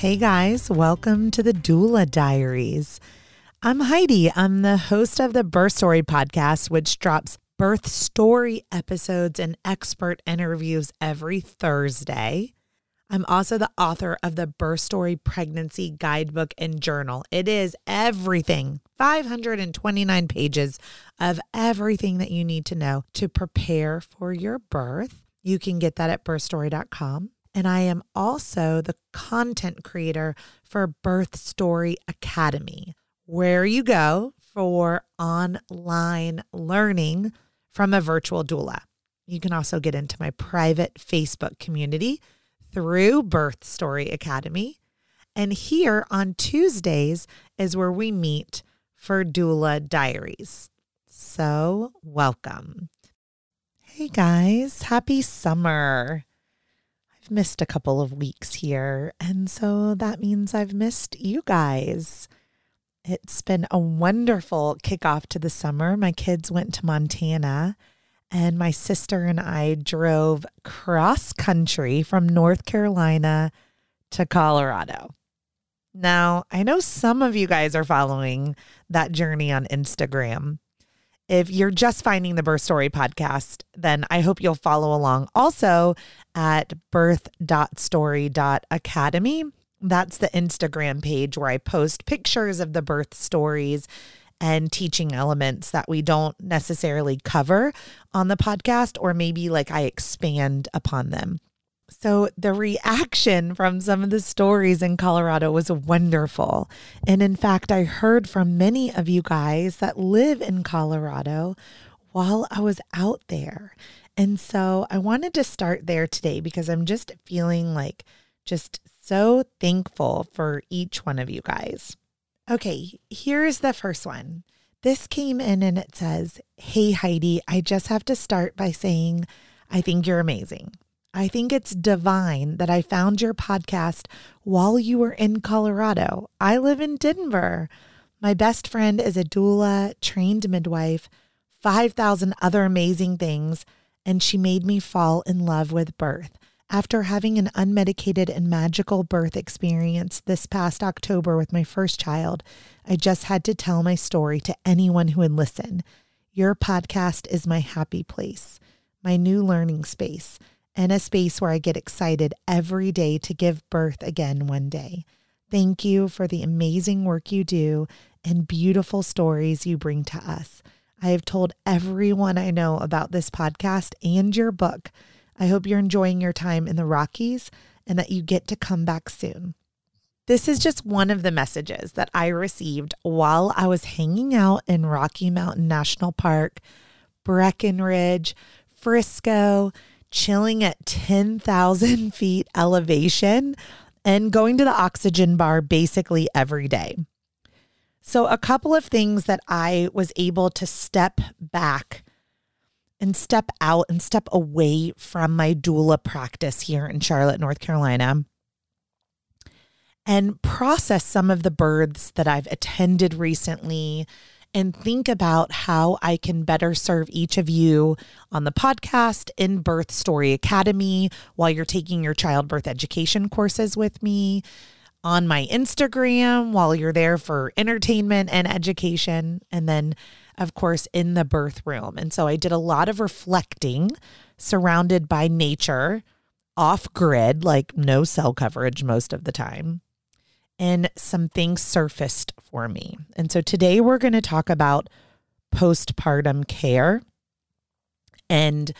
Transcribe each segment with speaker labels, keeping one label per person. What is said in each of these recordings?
Speaker 1: Hey guys, welcome to the Doula Diaries. I'm Heidi. I'm the host of the Birth Story podcast, which drops birth story episodes and expert interviews every Thursday. I'm also the author of the Birth Story Pregnancy Guidebook and Journal. It is everything 529 pages of everything that you need to know to prepare for your birth. You can get that at birthstory.com. And I am also the content creator for Birth Story Academy, where you go for online learning from a virtual doula. You can also get into my private Facebook community through Birth Story Academy. And here on Tuesdays is where we meet for Doula Diaries. So, welcome. Hey guys, happy summer missed a couple of weeks here. And so that means I've missed you guys. It's been a wonderful kickoff to the summer. My kids went to Montana, and my sister and I drove cross country from North Carolina to Colorado. Now, I know some of you guys are following that journey on Instagram. If you're just finding the Birth Story podcast, then I hope you'll follow along also at birth.story.academy. That's the Instagram page where I post pictures of the birth stories and teaching elements that we don't necessarily cover on the podcast, or maybe like I expand upon them. So the reaction from some of the stories in Colorado was wonderful. And in fact, I heard from many of you guys that live in Colorado while I was out there. And so I wanted to start there today because I'm just feeling like just so thankful for each one of you guys. Okay, here's the first one. This came in and it says, Hey Heidi, I just have to start by saying, I think you're amazing. I think it's divine that I found your podcast while you were in Colorado. I live in Denver. My best friend is a doula, trained midwife, 5,000 other amazing things, and she made me fall in love with birth. After having an unmedicated and magical birth experience this past October with my first child, I just had to tell my story to anyone who would listen. Your podcast is my happy place, my new learning space and a space where I get excited every day to give birth again one day. Thank you for the amazing work you do and beautiful stories you bring to us. I have told everyone I know about this podcast and your book. I hope you're enjoying your time in the Rockies and that you get to come back soon. This is just one of the messages that I received while I was hanging out in Rocky Mountain National Park, Breckenridge, Frisco, chilling at 10,000 feet elevation and going to the oxygen bar basically every day. So, a couple of things that I was able to step back and step out and step away from my doula practice here in Charlotte, North Carolina, and process some of the births that I've attended recently and think about how I can better serve each of you on the podcast in Birth Story Academy while you're taking your childbirth education courses with me, on my Instagram while you're there for entertainment and education, and then, of course, in the birth room. And so I did a lot of reflecting surrounded by nature, off grid, like no cell coverage most of the time and some things surfaced for me. And so today we're going to talk about postpartum care and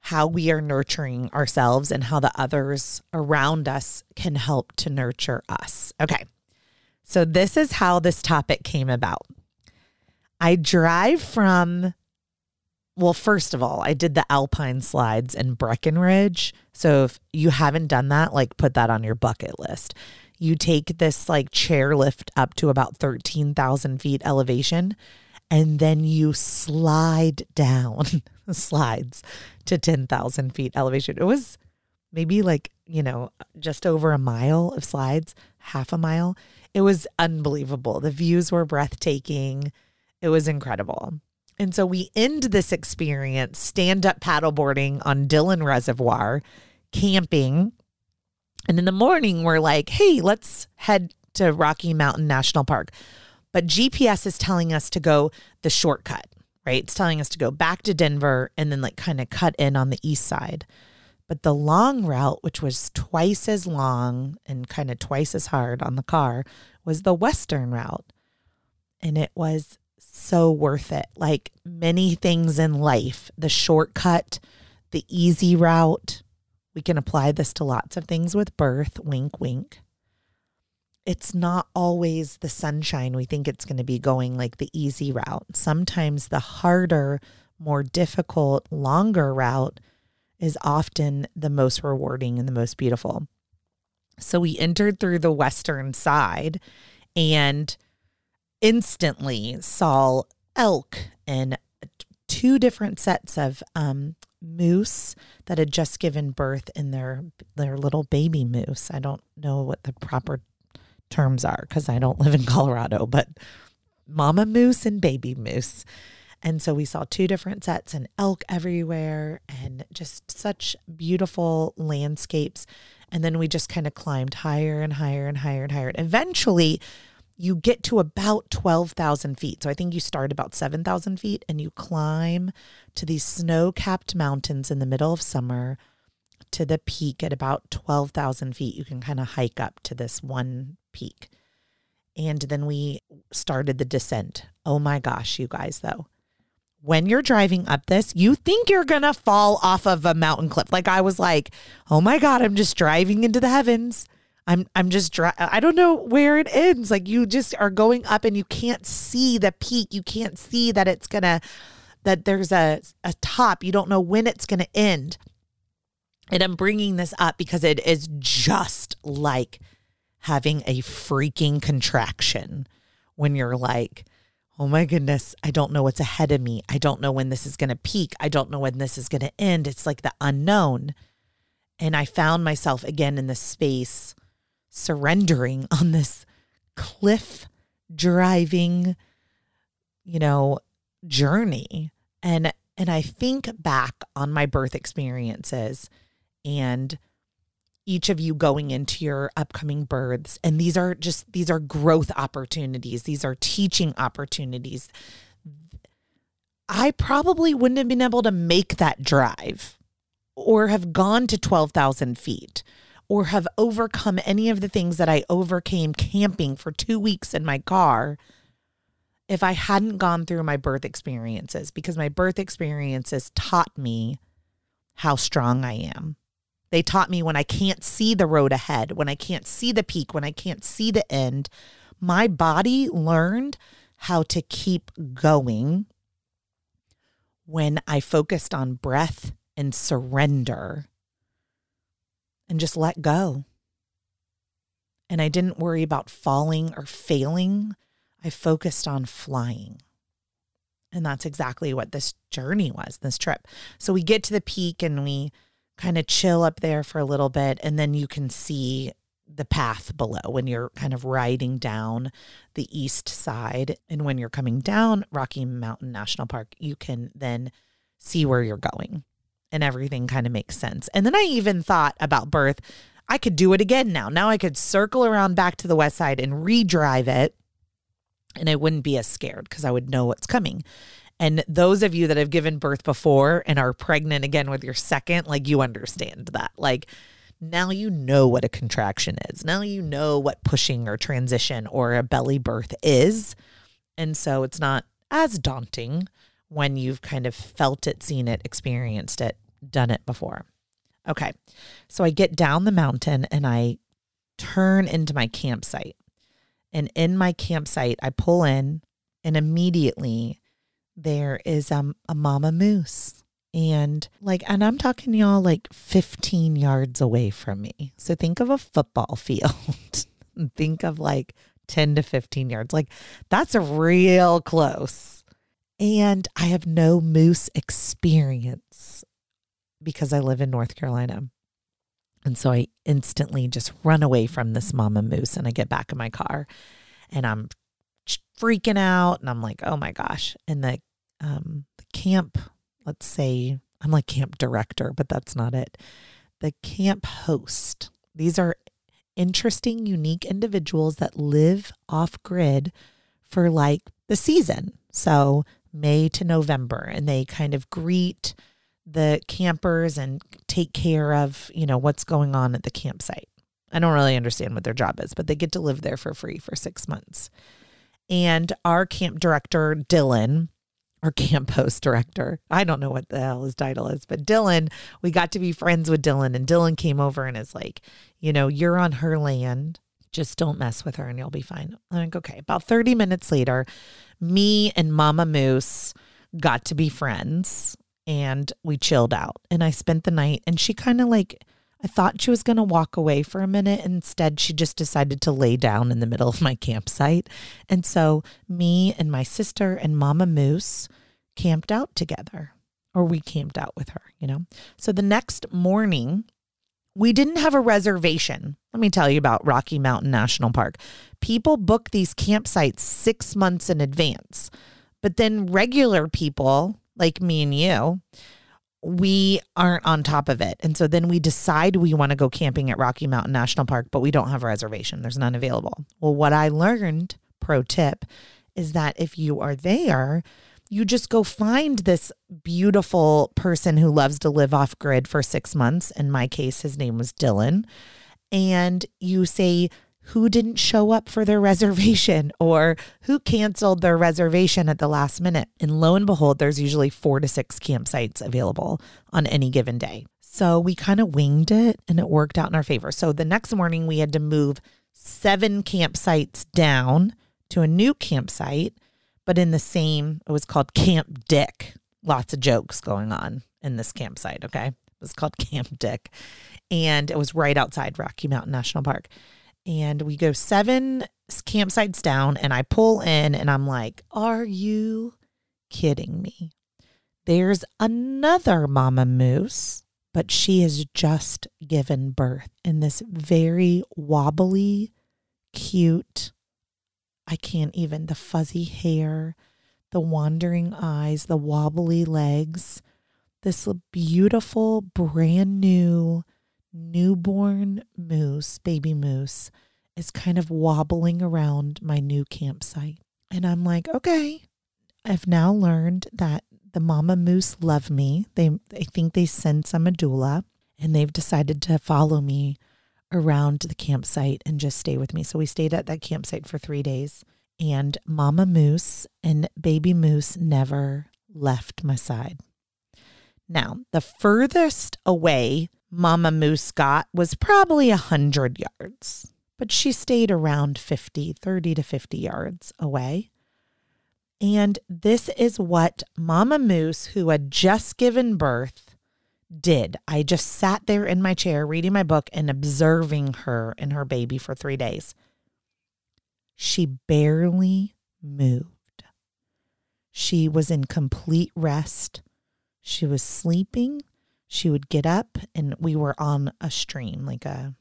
Speaker 1: how we are nurturing ourselves and how the others around us can help to nurture us. Okay. So this is how this topic came about. I drive from well, first of all, I did the Alpine slides in Breckenridge. So if you haven't done that, like put that on your bucket list you take this like chair lift up to about 13,000 feet elevation and then you slide down slides to 10,000 feet elevation. It was maybe like, you know, just over a mile of slides, half a mile. It was unbelievable. The views were breathtaking. It was incredible. And so we end this experience stand up paddleboarding on Dillon Reservoir, camping And in the morning, we're like, hey, let's head to Rocky Mountain National Park. But GPS is telling us to go the shortcut, right? It's telling us to go back to Denver and then like kind of cut in on the east side. But the long route, which was twice as long and kind of twice as hard on the car, was the western route. And it was so worth it. Like many things in life, the shortcut, the easy route, we can apply this to lots of things with birth, wink, wink. It's not always the sunshine. We think it's going to be going like the easy route. Sometimes the harder, more difficult, longer route is often the most rewarding and the most beautiful. So we entered through the western side and instantly saw elk and two different sets of um, moose that had just given birth in their their little baby moose. I don't know what the proper terms are because I don't live in Colorado, but mama moose and baby moose. And so we saw two different sets and elk everywhere and just such beautiful landscapes. And then we just kind of climbed higher and higher and higher and higher. Eventually, you get to about 12,000 feet. So I think you start about 7,000 feet and you climb to these snow capped mountains in the middle of summer to the peak at about 12,000 feet. You can kind of hike up to this one peak. And then we started the descent. Oh my gosh, you guys, though. When you're driving up this, you think you're going to fall off of a mountain cliff. Like I was like, oh my God, I'm just driving into the heavens. I'm I'm just dry. I don't know where it ends. Like you just are going up and you can't see the peak. You can't see that it's gonna that there's a a top. You don't know when it's gonna end. And I'm bringing this up because it is just like having a freaking contraction when you're like, oh my goodness, I don't know what's ahead of me. I don't know when this is going to peak. I don't know when this is going to end. It's like the unknown. And I found myself again in this space surrendering on this cliff driving, you know, journey. And and I think back on my birth experiences and each of you going into your upcoming births and these are just these are growth opportunities these are teaching opportunities i probably wouldn't have been able to make that drive or have gone to 12,000 feet or have overcome any of the things that I overcame camping for two weeks in my car if I hadn't gone through my birth experiences, because my birth experiences taught me how strong I am. They taught me when I can't see the road ahead, when I can't see the peak, when I can't see the end, my body learned how to keep going when I focused on breath and surrender and just let go. And I didn't worry about falling or failing. I focused on flying. And that's exactly what this journey was, this trip. So we get to the peak and we kind of chill up there for a little bit. And then you can see the path below when you're kind of riding down the east side. And when you're coming down Rocky Mountain National Park, you can then see where you're going and everything kind of makes sense. And then I even thought about birth. I could do it again now. Now I could circle around back to the west side and redrive it, and I wouldn't be as scared because I would know what's coming. And those of you that have given birth before and are pregnant again with your second, like you understand that. Like now you know what a contraction is. Now you know what pushing or transition or a belly birth is. And so it's not as daunting when you've kind of felt it, seen it, experienced it done it before. Okay. So I get down the mountain and I turn into my campsite. And in my campsite, I pull in, and immediately there is um, a mama moose. And like, and I'm talking y'all like 15 yards away from me. So think of a football field. think of like 10 to 15 yards. Like, that's real close. And I have no moose experience because I live in North Carolina. And so I instantly just run away from this mama moose and I get back in my car and I'm freaking out and I'm like, oh my gosh. And the um the camp, let's say I'm like camp director, but that's not it. The camp host These are interesting, unique individuals that live off grid for like the season. So, May to November, and they kind of greet the campers and take care of, you know, what's going on at the campsite. I don't really understand what their job is, but they get to live there for free for six months. And our camp director, Dylan, our camp host director, I don't know what the hell his title is, but Dylan, we got to be friends with Dylan. And Dylan came over and is like, you know, you're on her land. Just don't mess with her and you'll be fine. I'm like, okay. About 30 minutes later, me and Mama Moose got to be friends and we chilled out. And I spent the night and she kind of like, I thought she was going to walk away for a minute. Instead, she just decided to lay down in the middle of my campsite. And so, me and my sister and Mama Moose camped out together, or we camped out with her, you know? So, the next morning, we didn't have a reservation. Let me tell you about Rocky Mountain National Park. People book these campsites six months in advance, but then regular people like me and you, we aren't on top of it. And so then we decide we want to go camping at Rocky Mountain National Park, but we don't have a reservation. There's none available. Well, what I learned, pro tip, is that if you are there, you just go find this beautiful person who loves to live off grid for six months. In my case, his name was Dylan. And you say, who didn't show up for their reservation or who canceled their reservation at the last minute. And lo and behold, there's usually four to six campsites available on any given day. So we kind of winged it and it worked out in our favor. So the next morning, we had to move seven campsites down to a new campsite, but in the same, it was called Camp Dick. Lots of jokes going on in this campsite. Okay. It was called Camp Dick. And it was right outside Rocky Mountain National Park and we go seven campsites down and I pull in and I'm like, Are you kidding me? There's another mama moose, but she has just given birth in this very wobbly, cute, I can't even, the fuzzy hair, the wandering eyes, the wobbly legs, this beautiful, brand new newborn moose, baby moose, is kind of wobbling around my new campsite. And I'm like, okay, I've now learned that the mama moose love me. They I think they sense I'm a doula and they've decided to follow me around the campsite and just stay with me. So we stayed at that campsite for 3 days and mama moose and baby moose never left my side. Now, the furthest away Mama Moose got was probably a 100 yards, but she stayed around 50, 30 to 50 yards away. And this is what Mama Moose, who had just given birth, did. I just sat there in my chair reading my book and observing her and her baby for three days. She barely moved. She was in complete rest. She was sleeping she would get up and we were on a stream, like a,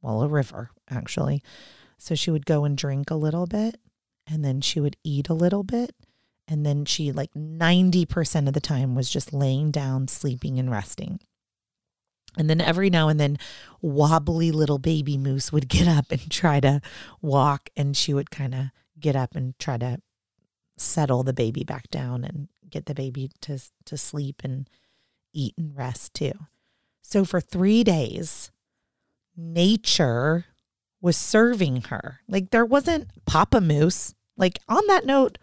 Speaker 1: well, a river actually. So she would go and drink a little bit and then she would eat a little bit. And then she, like 90% of the time, was just laying down, sleeping, and resting. And then every now and then, wobbly little baby moose would get up and try to walk, and she would kind of get up and try to settle the baby back down and get the baby to to sleep and eat and rest too. So for three days, nature was serving her. Like there wasn't Papa Moose. Like on that note,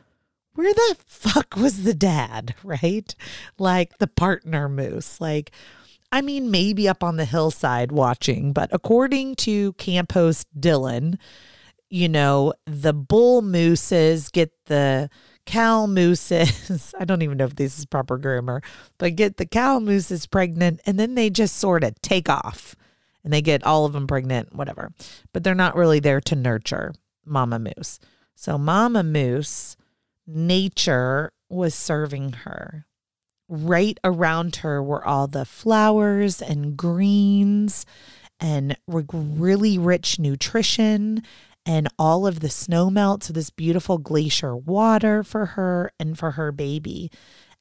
Speaker 1: where the fuck was the dad, right? Like the partner moose. Like, I mean, maybe up on the hillside watching, but according to camp host Dylan, you know, the bull mooses get the cow mooses. I don't even know if this is proper grammar, but get the cow mooses pregnant and then they just sort of take off and they get all of them pregnant, whatever. But they're not really there to nurture Mama Moose. So, Mama Moose, nature was serving her. Right around her were all the flowers and greens and really rich nutrition and all of the snow melt. So, this beautiful glacier water for her and for her baby,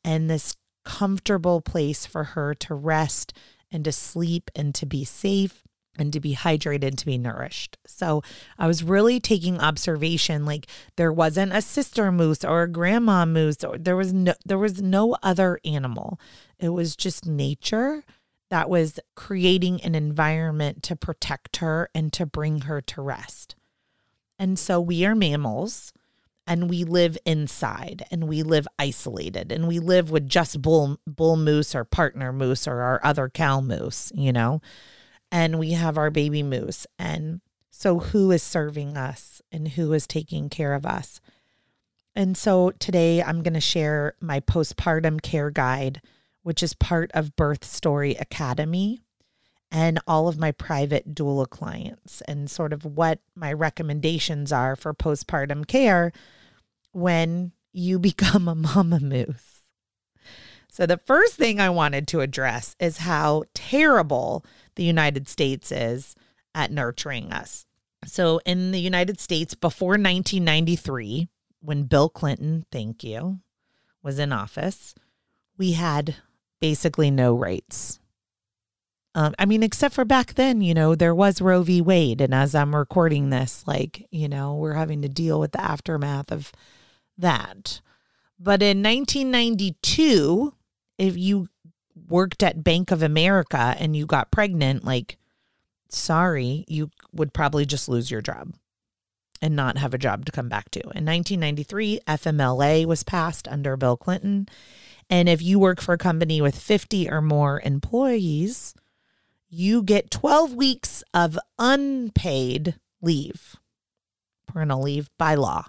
Speaker 1: and this comfortable place for her to rest and to sleep and to be safe. and to be hydrated, to be nourished. So I was really taking observation. Like there wasn't a sister moose or a grandma moose, or there was no there was no other animal. It was just nature that was creating an environment to protect her and to bring her to rest. And so we are mammals and we live inside and we live isolated and we live with just bull bull moose or partner moose or our other cow moose, you know and we have our baby moose. And so, who is serving us and who is taking care of us? And so, today I'm going to share my postpartum care guide, which is part of Birth Story Academy and all of my private doula clients, and sort of what my recommendations are for postpartum care when you become a mama moose. So, the first thing I wanted to address is how terrible the United States is at nurturing us. So, in the United States before 1993, when Bill Clinton, thank you, was in office, we had basically no rights. Um, I mean, except for back then, you know, there was Roe v. Wade. And as I'm recording this, like, you know, we're having to deal with the aftermath of that. But in 1992, if you worked at Bank of America and you got pregnant, like, sorry, you would probably just lose your job and not have a job to come back to. In 1993, FMLA was passed under Bill Clinton. And if you work for a company with 50 or more employees, you get 12 weeks of unpaid leave, parental leave by law.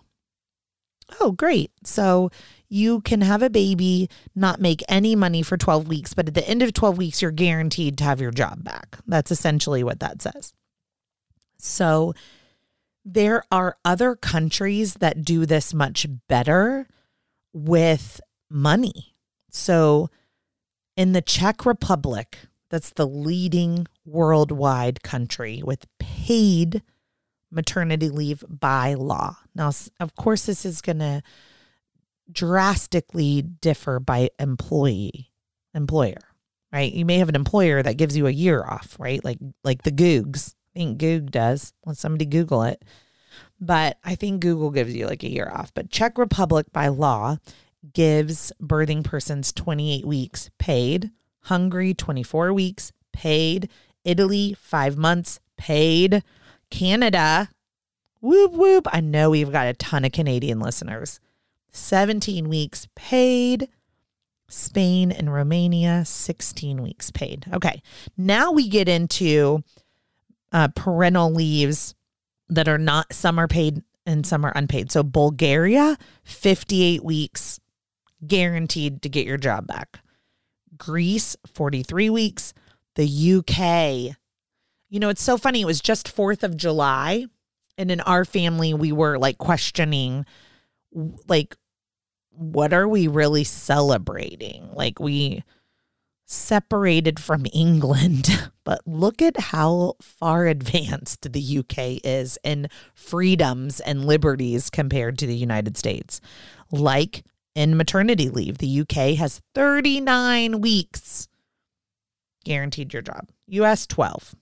Speaker 1: Oh, great. So you can have a baby, not make any money for 12 weeks, but at the end of 12 weeks, you're guaranteed to have your job back. That's essentially what that says. So there are other countries that do this much better with money. So in the Czech Republic, that's the leading worldwide country with paid maternity leave by law. Now, of course, this is going to drastically differ by employee employer right? You may have an employer that gives you a year off right? Like like the googs. I think goog does. Let somebody google it. But i think google gives you like a year off. But czech republic by law gives birthing persons 28 weeks paid hungary 24 weeks paid italy 5 months paid canada whoop whoop i know we've got a ton of canadian listeners 17 weeks paid. Spain and Romania, 16 weeks paid. Okay. Now we get into uh, parental leaves that are not, some are paid and some are unpaid. So Bulgaria, 58 weeks guaranteed to get your job back. Greece, 43 weeks. The UK, you know, it's so funny. It was just 4th of July. And in our family, we were like questioning, like, what are we really celebrating? Like we separated from England, but look at how far advanced the UK is in freedoms and liberties compared to the United States. Like in maternity leave, the UK has 39 weeks guaranteed your job, US 12.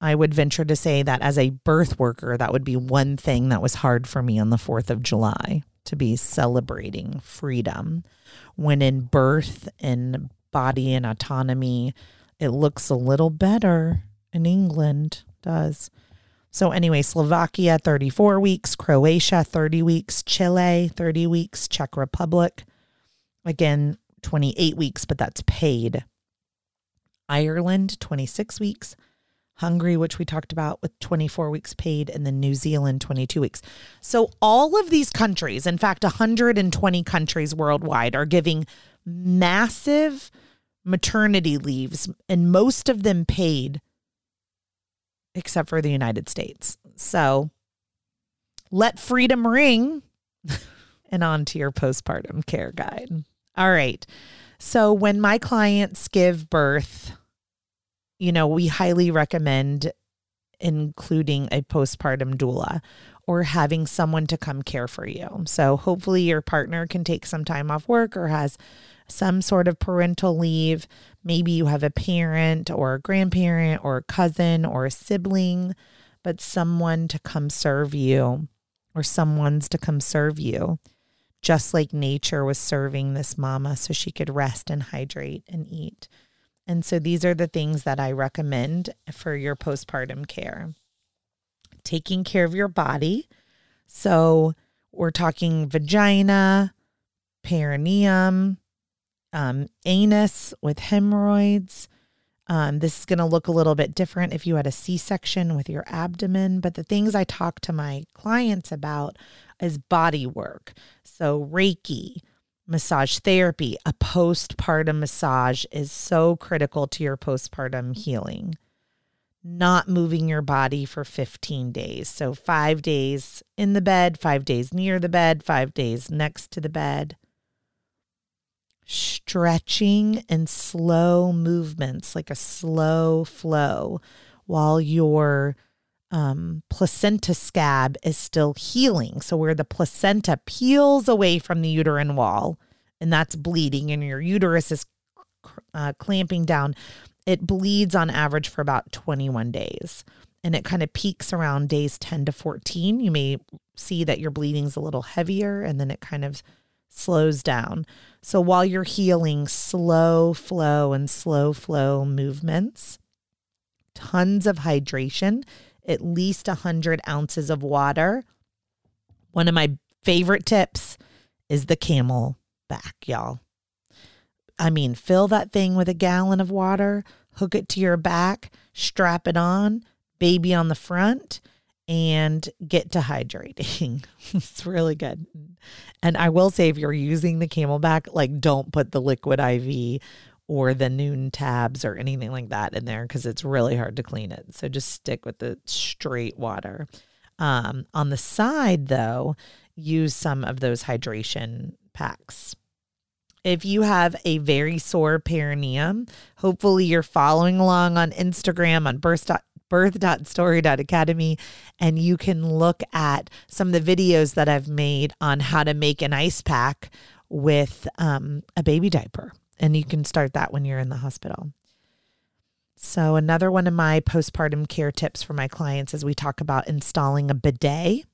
Speaker 1: I would venture to say that as a birth worker, that would be one thing that was hard for me on the 4th of July to be celebrating freedom when in birth and body and autonomy it looks a little better in England does. So anyway, Slovakia 34 weeks, Croatia 30 weeks, Chile 30 weeks, Czech Republic again 28 weeks but that's paid. Ireland 26 weeks, Hungary, which we talked about with 24 weeks paid, and then New Zealand, 22 weeks. So, all of these countries, in fact, 120 countries worldwide, are giving massive maternity leaves, and most of them paid, except for the United States. So, let freedom ring. and on to your postpartum care guide. All right. So, when my clients give birth, you know, we highly recommend including a postpartum doula or having someone to come care for you. So hopefully your partner can take some time off work or has some sort of parental leave. Maybe you have a parent or a grandparent or a cousin or a sibling, but someone to come serve you or someone's to come serve you, just like nature was serving this mama so she could rest and hydrate and eat. And so these are the things that I recommend for your postpartum care taking care of your body. So we're talking vagina, perineum, um, anus with hemorrhoids. Um, this is going to look a little bit different if you had a C section with your abdomen. But the things I talk to my clients about is body work. So, Reiki, massage therapy, a postpartum massage is so critical to your postpartum healing not moving your body for 15 days. So, five days in the bed, five days near the bed, five days next to the bed. Stretching and slow movements, like a slow flow, while your um, placenta scab is still healing. So, where the placenta peels away from the uterine wall and that's bleeding, and your uterus is uh, clamping down, it bleeds on average for about 21 days and it kind of peaks around days 10 to 14. You may see that your bleeding's a little heavier and then it kind of slows down. So while you're healing, slow flow and slow flow movements, tons of hydration, at least 100 ounces of water. One of my favorite tips is the camel back, y'all. I mean, fill that thing with a gallon of water, hook it to your back, strap it on, baby on the front, and get to hydrating. it's really good. And I will say, if you're using the CamelBak, like don't put the liquid IV or the Nuun tabs or anything like that in there because it's really hard to clean it. So just stick with the straight water. Um, on the side, though, use some of those hydration packs. If you have a very sore perineum, hopefully you're following along on Instagram on birth birth.story.academy and you can look at some of the videos that I've made on how to make an ice pack with um, a baby diaper. And you can start that when you're in the hospital. So, another one of my postpartum care tips for my clients is we talk about installing a bidet.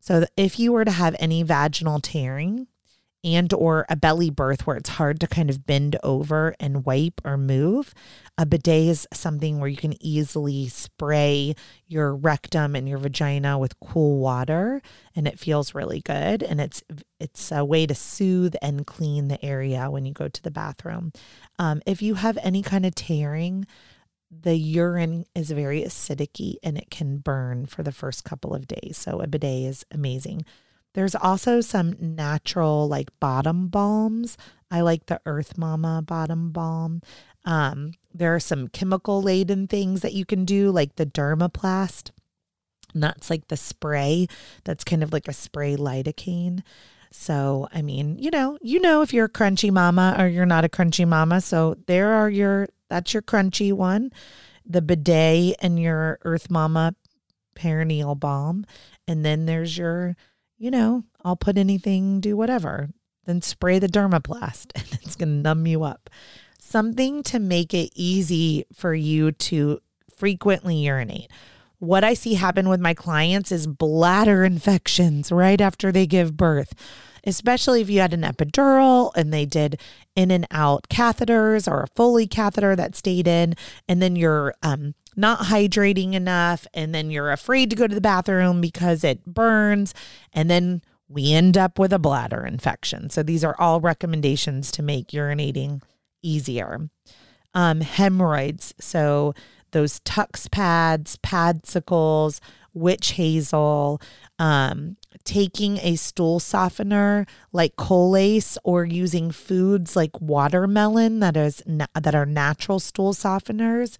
Speaker 1: So, if you were to have any vaginal tearing, and or a belly birth where it's hard to kind of bend over and wipe or move. A bidet is something where you can easily spray your rectum and your vagina with cool water and it feels really good. And it's it's a way to soothe and clean the area when you go to the bathroom. Um, if you have any kind of tearing the urine is very acidic and it can burn for the first couple of days. So a bidet is amazing there's also some natural like bottom balms. I like the Earth Mama bottom balm. Um, there are some chemical laden things that you can do, like the Dermoplast. That's like the spray that's kind of like a spray lidocaine. So, I mean, you know, you know if you're a crunchy mama or you're not a crunchy mama. So there are your that's your crunchy one, the bidet and your Earth Mama perineal balm, and then there's your you know, I'll put anything, do whatever. Then spray the Dermoplast and it's going to numb you up. Something to make it easy for you to frequently urinate. What I see happen with my clients is bladder infections right after they give birth, especially if you had an epidural and they did in and out catheters or a Foley catheter that stayed in, and then you're um, not hydrating enough, and then you're afraid to go to the bathroom because it burns, and then we end up with a bladder infection. So these are all recommendations to make urinating easier. Um, hemorrhoids. So those Tucks pads, padsicles, witch hazel, um, taking a stool softener like Colace or using foods like watermelon that is na- that are natural stool softeners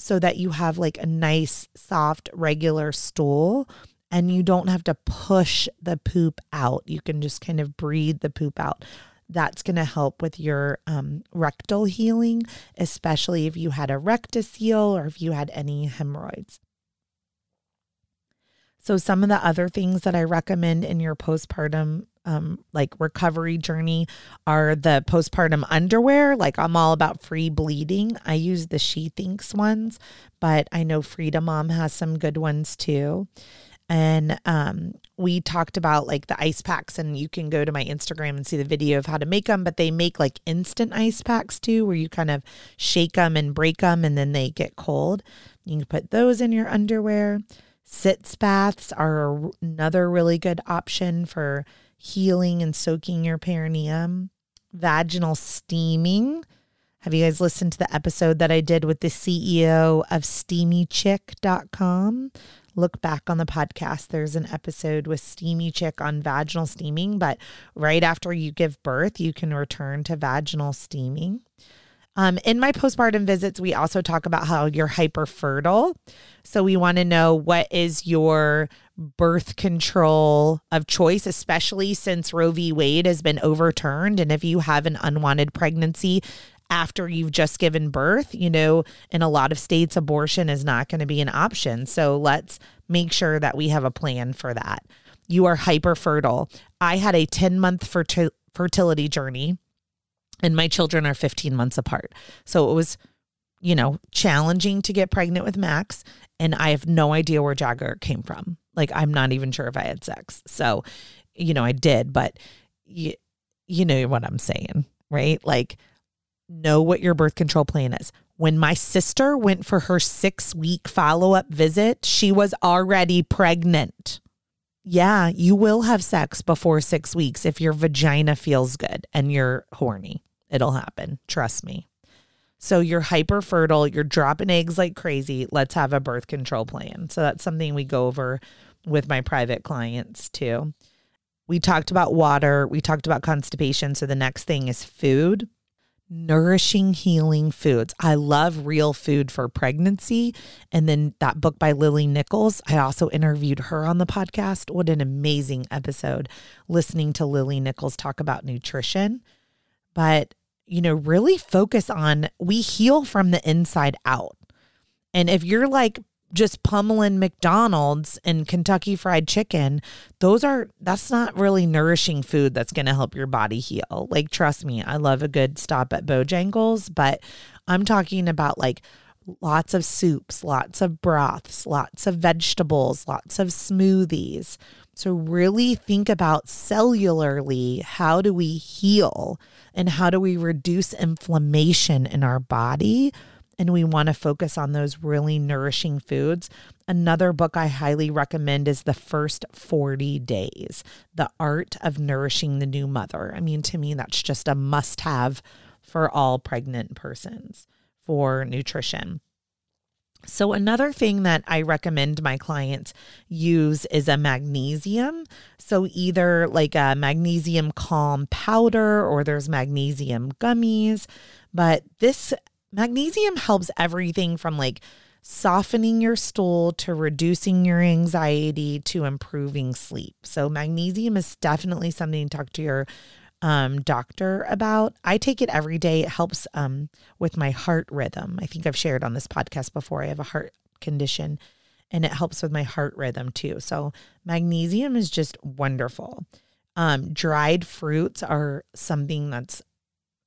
Speaker 1: so that you have like a nice, soft, regular stool and you don't have to push the poop out. You can just kind of breathe the poop out. That's going to help with your um, rectal healing, especially if you had a rectocele or if you had any hemorrhoids. So, some of the other things that I recommend in your postpartum um, like recovery journey are the postpartum underwear. Like I'm all about free bleeding. I use the She Thinks ones, but I know Frida Mom has some good ones too. And um, we talked about like the ice packs, and you can go to my Instagram and see the video of how to make them. But they make like instant ice packs too, where you kind of shake them and break them, and then they get cold. You can put those in your underwear. Sitz baths are another really good option for healing and soaking your perineum. Vaginal steaming. Have you guys listened to the episode that I did with the CEO of steamychick.com? Look back on the podcast. There's an episode with Steamy Chick on vaginal steaming, but right after you give birth, you can return to vaginal steaming. Um, in my postpartum visits, we also talk about how you're hyper fertile. So we want to know what is your birth control of choice, especially since Roe v. Wade has been overturned. And if you have an unwanted pregnancy after you've just given birth, you know, in a lot of states, abortion is not going to be an option. So let's make sure that we have a plan for that. You are hyper fertile. I had a 10 month fertility journey and my children are 15 months apart. So it was, you know, challenging to get pregnant with Max. And I have no idea where Jagger came from. Like, I'm not even sure if I had sex. So, you know, I did, but you, you know what I'm saying, right? Like, know what your birth control plan is. When my sister went for her six week follow up visit, she was already pregnant. Yeah, you will have sex before six weeks if your vagina feels good and you're horny. It'll happen. Trust me. So you're hyper fertile, you're dropping eggs like crazy. Let's have a birth control plan. So that's something we go over with my private clients too. We talked about water, we talked about constipation. So the next thing is food. Nourishing, healing foods. I love real food for pregnancy. And then that book by Lily Nichols, I also interviewed her on the podcast. What an amazing episode listening to Lily Nichols talk about nutrition. But you know, really focus on we heal from the inside out. And if you're like just pummeling McDonald's and Kentucky Fried Chicken, those are that's not really nourishing food that's going to help your body heal. Like trust me, I love a good stop at Bojangles, but I'm talking about like lots of soups, lots of broths, lots of vegetables, lots of smoothies. So really think about cellularly, how do we heal? and how do we reduce inflammation in our body. And we want to focus on those really nourishing foods. Another book I highly recommend is The First 40 Days The Art of Nourishing the New Mother. I mean, to me, that's just a must have for all pregnant persons for nutrition. So, another thing that I recommend my clients use is a magnesium. So, either like a magnesium calm powder or there's magnesium gummies. But this magnesium helps everything from like softening your stool to reducing your anxiety to improving sleep. So, magnesium is definitely something to talk to your um, doctor about. I take it every day. It helps um, with my heart rhythm. I think I've shared on this podcast before. I have a heart condition and it helps with my heart rhythm too. So, magnesium is just wonderful. Um, dried fruits are something that's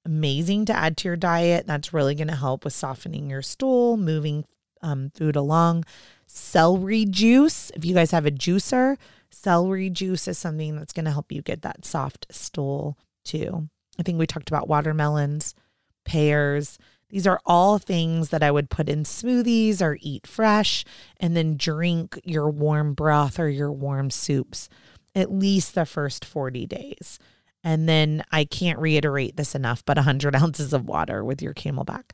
Speaker 1: amazing to add to your diet. That's really going to help with softening your stool, moving um, food along. Celery juice, if you guys have a juicer, Celery juice is something that's going to help you get that soft stool too. I think we talked about watermelons, pears. These are all things that I would put in smoothies or eat fresh and then drink your warm broth or your warm soups at least the first 40 days. And then I can't reiterate this enough, but 100 ounces of water with your CamelBak.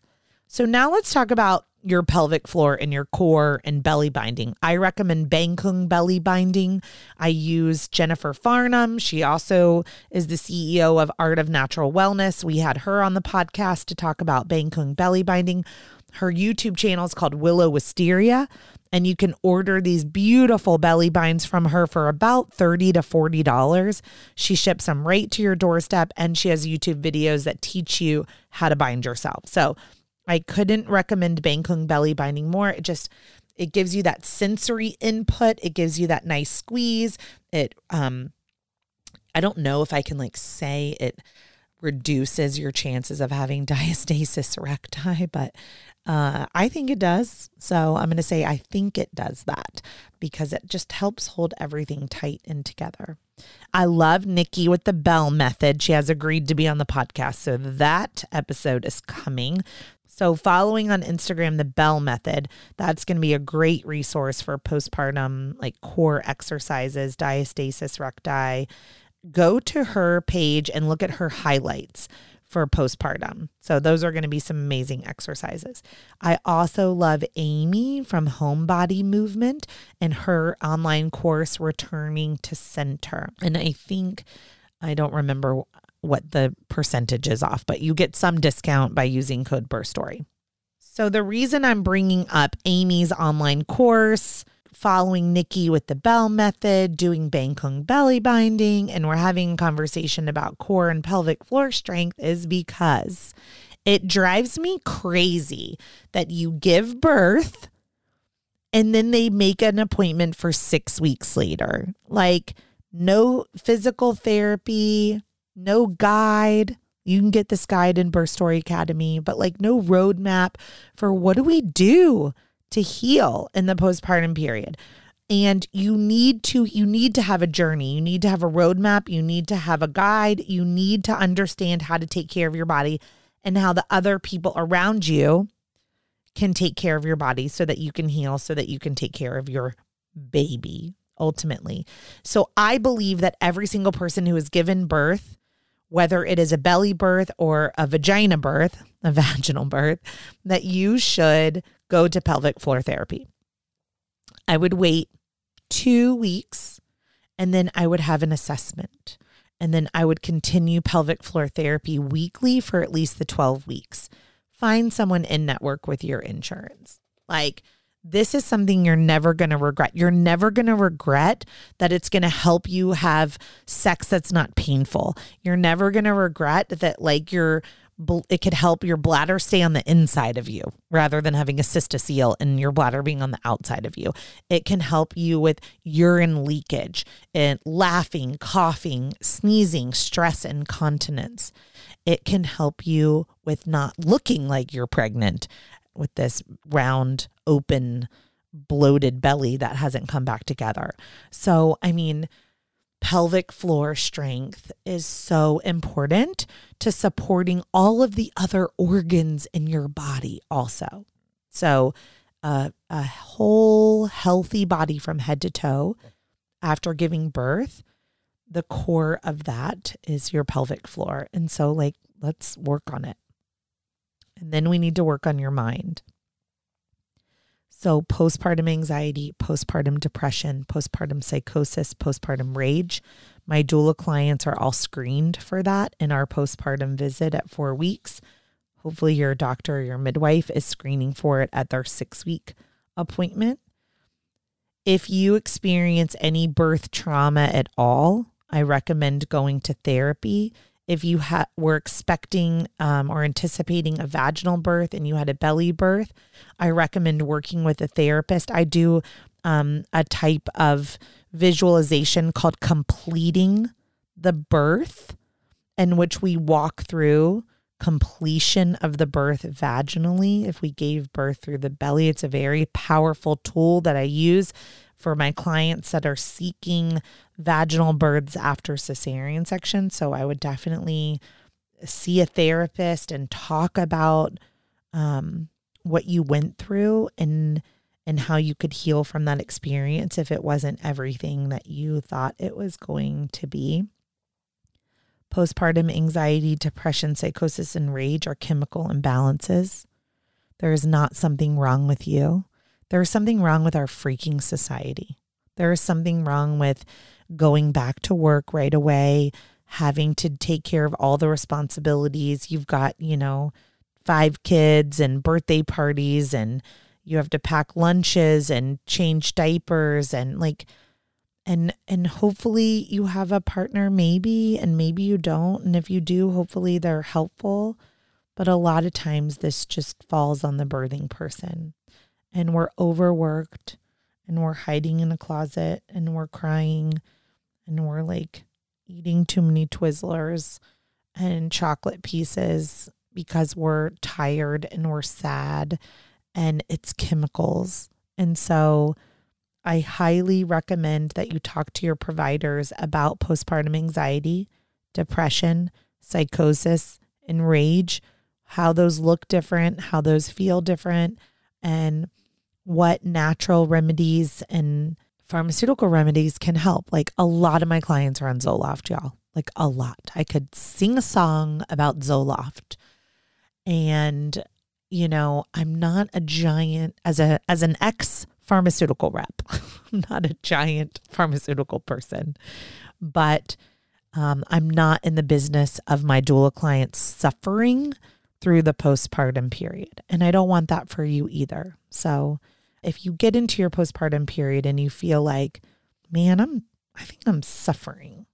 Speaker 1: So now let's talk about your pelvic floor and your core and belly binding. I recommend Bengkung belly binding. I use Jennifer Farnham. She also is the CEO of Art of Natural Wellness. We had her on the podcast to talk about Bengkung belly binding. Her YouTube channel is called Willow Wisteria, and you can order these beautiful belly binds from her for about 30 to $40. She ships them right to your doorstep, and she has YouTube videos that teach you how to bind yourself. So I couldn't recommend Bengkung belly binding more. It just it gives you that sensory input. It gives you that nice squeeze. It um I don't know if I can like say it reduces your chances of having diastasis recti, but uh, I think it does. So I'm going to say I think it does that because it just helps hold everything tight and together. I love Nikki with the bell method. She has agreed to be on the podcast. So that episode is coming. So, following on Instagram, the Bell Method, that's going to be a great resource for postpartum, like core exercises, diastasis recti. Go to her page and look at her highlights for postpartum. So, those are going to be some amazing exercises. I also love Amy from Homebody Movement and her online course, Returning to Center. And I think, I don't remember what the percentage is off, but you get some discount by using code Birth Story. So the reason I'm bringing up Amy's online course, following Nikki with the Bell method, doing Bengkung belly binding, and we're having a conversation about core and pelvic floor strength is because it drives me crazy that you give birth and then they make an appointment for six weeks later. Like, no physical therapy, no guide. You can get this guide in Birth Story Academy, but like no roadmap for what do we do to heal in the postpartum period. And you need to you need to have a journey. You need to have a roadmap. You need to have a guide. You need to understand how to take care of your body and how the other people around you can take care of your body so that you can heal, so that you can take care of your baby ultimately. So I believe that every single person who has given birth whether it is a belly birth or a vagina birth, a vaginal birth, that you should go to pelvic floor therapy. I would wait two weeks and then I would have an assessment. And then I would continue pelvic floor therapy weekly for at least the 12 weeks. Find someone in network with your insurance. Like, this is something you're never going to regret. You're never going to regret that it's going to help you have sex that's not painful. You're never going to regret that, like, your it could help your bladder stay on the inside of you rather than having a cystocele and your bladder being on the outside of you. It can help you with urine leakage and laughing, coughing, sneezing, stress, incontinence. It can help you with not looking like you're pregnant with this round, open, bloated belly that hasn't come back together. So, I mean, pelvic floor strength is so important to supporting all of the other organs in your body, also. So, uh, a whole healthy body from head to toe after giving birth, the core of that is your pelvic floor. And so, like, let's work on it. And then we need to work on your mind. So, postpartum anxiety, postpartum depression, postpartum psychosis, postpartum rage. My doula clients are all screened for that in our postpartum visit at four weeks. Hopefully, your doctor or your midwife is screening for it at their six week appointment. If you experience any birth trauma at all, I recommend going to therapy if you ha- were expecting um, or anticipating a vaginal birth and you had a belly birth, I recommend working with a therapist. I do um, a type of visualization called completing the birth, in which we walk through completion of the birth vaginally. If we gave birth through the belly, it's a very powerful tool that I use for my clients that are seeking vaginal births after cesarean section. So I would definitely see a therapist and talk about um, what you went through and and how you could heal from that experience if it wasn't everything that you thought it was going to be. Postpartum anxiety, depression, psychosis, and rage are chemical imbalances. There is not something wrong with you. There is something wrong with our freaking society. There is something wrong with going back to work right away, having to take care of all the responsibilities. You've got, you know, five kids and birthday parties, and you have to pack lunches and change diapers and like, and and hopefully you have a partner maybe and maybe you don't and if you do hopefully they're helpful but a lot of times this just falls on the birthing person and we're overworked and we're hiding in a closet and we're crying and we're like eating too many Twizzlers and chocolate pieces because we're tired and we're sad and it's chemicals. And so I highly recommend that you talk to your providers about postpartum anxiety, depression, psychosis, and rage, how those look different, how those feel different, and what natural remedies and pharmaceutical remedies can help. Like a lot of my clients are on Zoloft, y'all. Like a lot. I could sing a song about Zoloft. And you know, I'm not a giant as a as an ex pharmaceutical rep. I'm not a giant pharmaceutical person, but um, I'm not in the business of my doula clients suffering through the postpartum period. And I don't want that for you either. So if you get into your postpartum period and you feel like, man, I'm I think I'm suffering.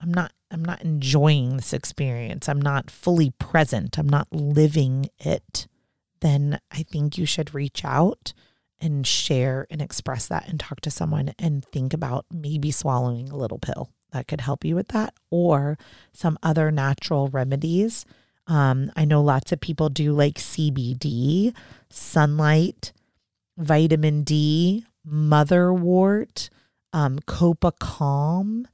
Speaker 1: I'm not I'm not enjoying this experience. I'm not fully present. I'm not living it. Then I think you should reach out and share and express that and talk to someone and think about maybe swallowing a little pill that could help you with that or some other natural remedies. Um, I know lots of people do like CBD, sunlight, vitamin D, motherwort, um, Copa Calm,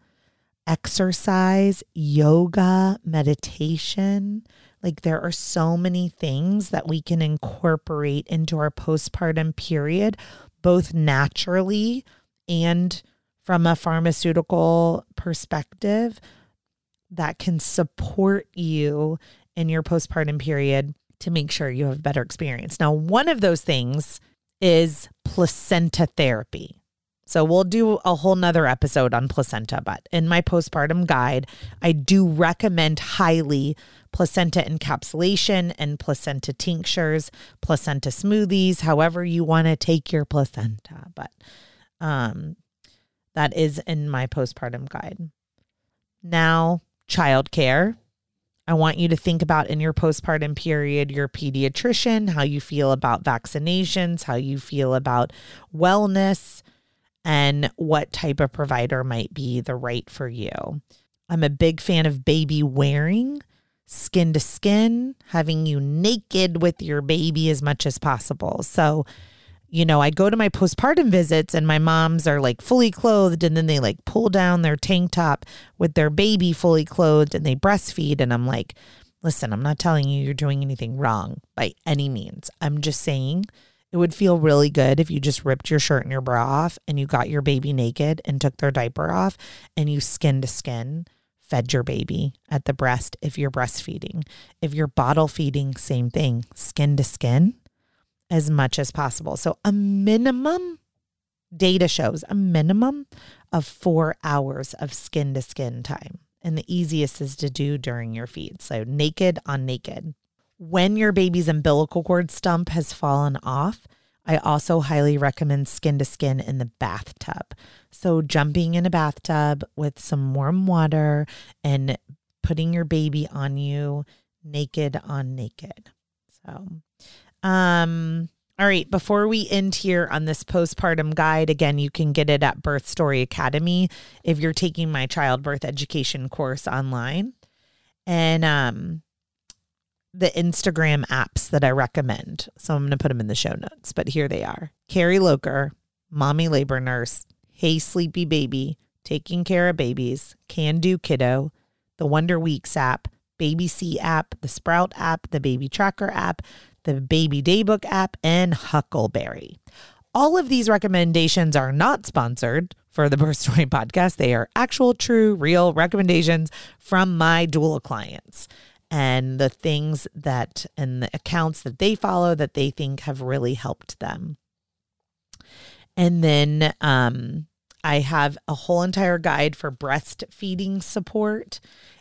Speaker 1: exercise, yoga, meditation. Like there are so many things that we can incorporate into our postpartum period, both naturally and from a pharmaceutical perspective, that can support you in your postpartum period to make sure you have a better experience. Now, one of those things is placenta therapy. So we'll do a whole nother episode on placenta, but in my postpartum guide, I do recommend highly placenta encapsulation and placenta tinctures, placenta smoothies, however you want to take your placenta. But um, that is in my postpartum guide. Now, childcare. I want you to think about in your postpartum period your pediatrician, how you feel about vaccinations, how you feel about wellness, and what type of provider might be the right for you. I'm a big fan of baby wearing, skin to skin, having you naked with your baby as much as possible. So, you know, I go to my postpartum visits and my moms are like fully clothed and then they like pull down their tank top with their baby fully clothed and they breastfeed. And I'm like, listen, I'm not telling you you're doing anything wrong by any means. I'm just saying it would feel really good if you just ripped your shirt and your bra off and you got your baby naked and took their diaper off and you skin to skin fed your baby at the breast if you're breastfeeding. If you're bottle feeding, same thing, skin to skin as much as possible. So, a minimum data shows a minimum of four hours of skin to skin time. And the easiest is to do during your feed. So, naked on naked. When your baby's umbilical cord stump has fallen off, I also highly recommend skin to skin in the bathtub. So, jumping in a bathtub with some warm water and putting your baby on you naked on naked. So, um, all right, before we end here on this postpartum guide, again, you can get it at Birth Story Academy if you're taking my childbirth education course online. And um the Instagram apps that I recommend. So I'm going to put them in the show notes, but here they are. Carrie Loker, Mommy Labor Nurse, Hey Sleepy Baby, Taking Cara Babies, Can Do Kiddo, the Wonder Weeks app, Baby C app, the Sprout app, the Baby Tracker app, the Baby Daybook app, and Huckleberry. All of these recommendations are not sponsored for the Birth Story podcast. They are actual, true, real recommendations from my doula clients and the things that and the accounts that they follow that they think have really helped them. And then um, I have a whole entire guide for breastfeeding support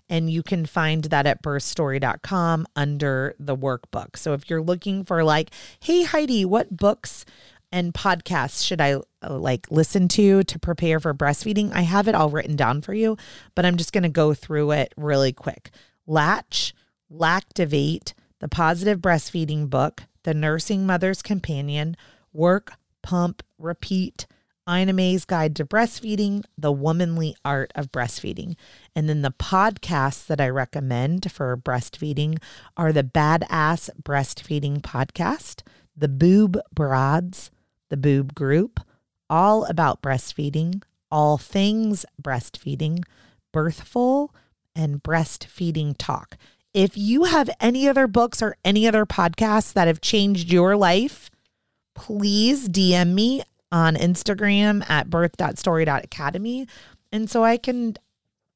Speaker 1: and you can find that at birthstory.com under the workbook. So if you're looking for like, hey Heidi, what books and podcasts should I uh, like listen to to prepare for breastfeeding? I have it all written down for you, but I'm just going to go through it really quick. Latch, Lactivate, The Positive Breastfeeding Book, The Nursing Mother's Companion, Work, Pump, Repeat, Ina May's Guide to Breastfeeding, The Womanly Art of Breastfeeding. And then the podcasts that I recommend for breastfeeding are the Badass Breastfeeding Podcast, the Boob Broads, the Boob Group, all about breastfeeding, all things breastfeeding, Birthful, and Breastfeeding Talk. If you have any other books or any other podcasts that have changed your life, please DM me on Instagram at birth.story.academy. And so I can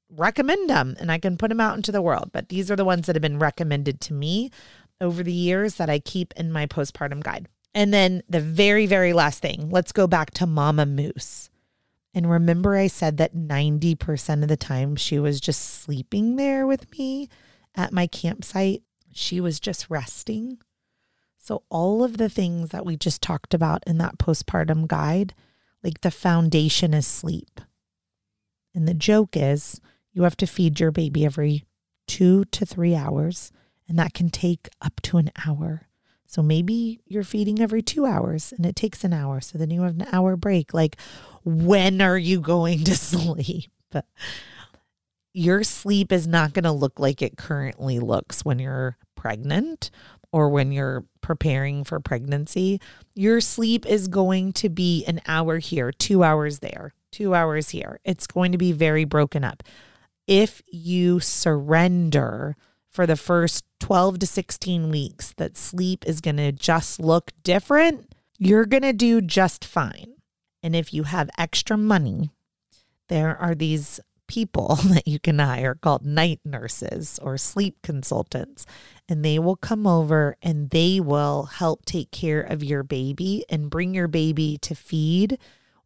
Speaker 1: recommend them and I can put them out into the world. But these are the ones that have been recommended to me over the years that I keep in my postpartum guide. And then the very, very last thing, let's go back to Mama Moose. And remember, I said that 90% of the time she was just sleeping there with me at my campsite. She was just resting. So, all of the things that we just talked about in that postpartum guide, like the foundation is sleep. And the joke is you have to feed your baby every two to three hours, and that can take up to an hour. So maybe you're feeding every two hours and it takes an hour. So then you have an hour break. Like, when are you going to sleep? Your sleep is not going to look like it currently looks when you're pregnant or when you're preparing for pregnancy. Your sleep is going to be an hour here, two hours there, two hours here. It's going to be very broken up. If you surrender, for the first 12 to 16 weeks that sleep is going to just look different, you're going to do just fine. And if you have extra money, there are these people that you can hire called night nurses or sleep consultants. And they will come over and they will help take care of your baby and bring your baby to feed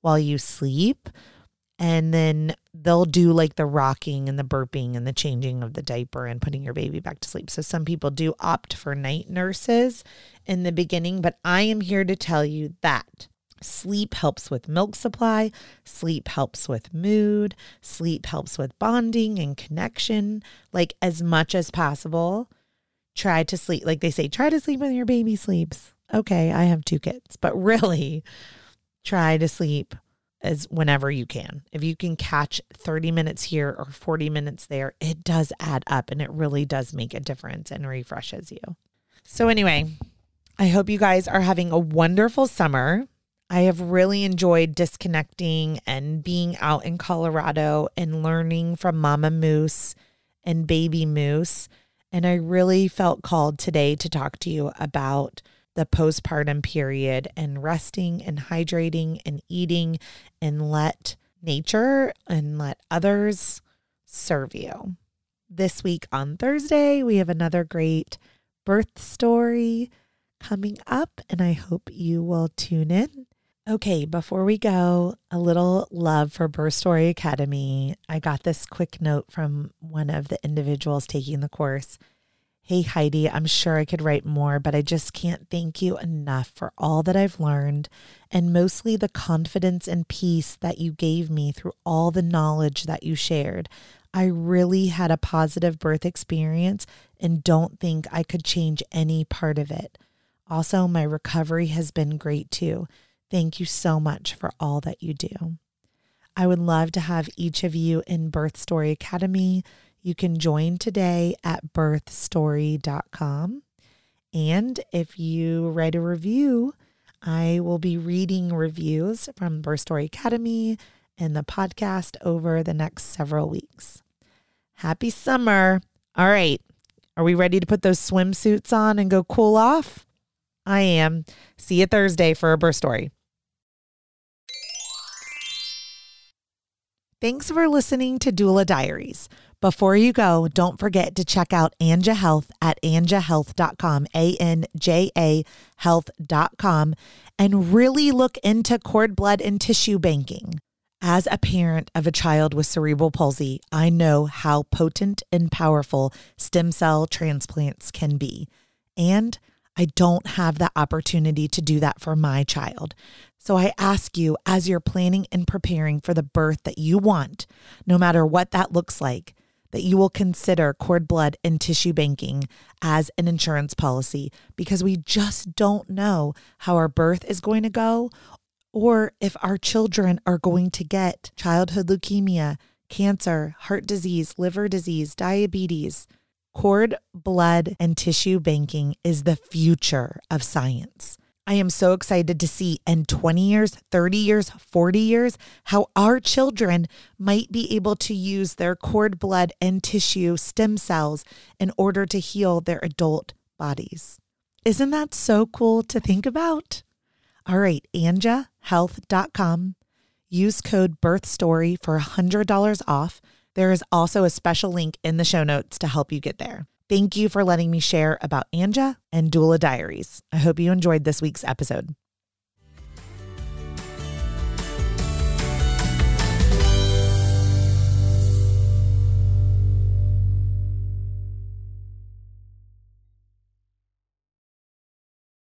Speaker 1: while you sleep and then they'll do like the rocking and the burping and the changing of the diaper and putting your baby back to sleep. So some people do opt for night nurses in the beginning, but I am here to tell you that sleep helps with milk supply, sleep helps with mood, sleep helps with bonding and connection, like as much as possible. Try to sleep, like they say, try to sleep when your baby sleeps. Okay, I have two kids, but really try to sleep as whenever you can. If you can catch 30 minutes here or 40 minutes there, it does add up and it really does make a difference and refreshes you. So, anyway, I hope you guys are having a wonderful summer. I have really enjoyed disconnecting and being out in Colorado and learning from Mama Moose and Baby Moose. And I really felt called today to talk to you about the postpartum period and resting and hydrating and eating and let nature and let others serve you. This week on Thursday, we have another great birth story coming up, and I hope you will tune in. Okay, before we go, a little love for Birth Story Academy. I got this quick note from one of the individuals taking the course. Hey, Heidi, I'm sure I could write more, but I just can't thank you enough for all that I've learned and mostly the confidence and peace that you gave me through all the knowledge that you shared. I really had a positive birth experience and don't think I could change any part of it. Also, my recovery has been great too. Thank you so much for all that you do. I would love to have each of you in Birth Story Academy. You can join today at birthstory.com. And if you write a review, I will be reading reviews from Birth Story Academy and the podcast over the next several weeks. Happy summer. All right. Are we ready to put those swimsuits on and go cool off? I am. See you Thursday for a birth story. Thanks for listening to Doula Diaries. Before you go, don't forget to check out Anja Health at anjahealth.com, A N J A health.com, and really look into cord blood and tissue banking. As a parent of a child with cerebral palsy, I know how potent and powerful stem cell transplants can be. And I don't have the opportunity to do that for my child. So I ask you, as you're planning and preparing for the birth that you want, no matter what that looks like, that you will consider cord blood and tissue banking as an insurance policy because we just don't know how our birth is going to go or if our children are going to get childhood leukemia, cancer, heart disease, liver disease, diabetes. Cord, blood, and tissue banking is the future of science. I am so excited to see in 20 years, 30 years, 40 years, how our children might be able to use their cord blood and tissue stem cells in order to heal their adult bodies. Isn't that so cool to think about? All right, anjahealth.com. Use code BIRTHSTORY for $100 off. There is also a special link in the show notes to help you get there. Thank you for letting me share about Anja and Doula Diaries. I hope you enjoyed this week's episode.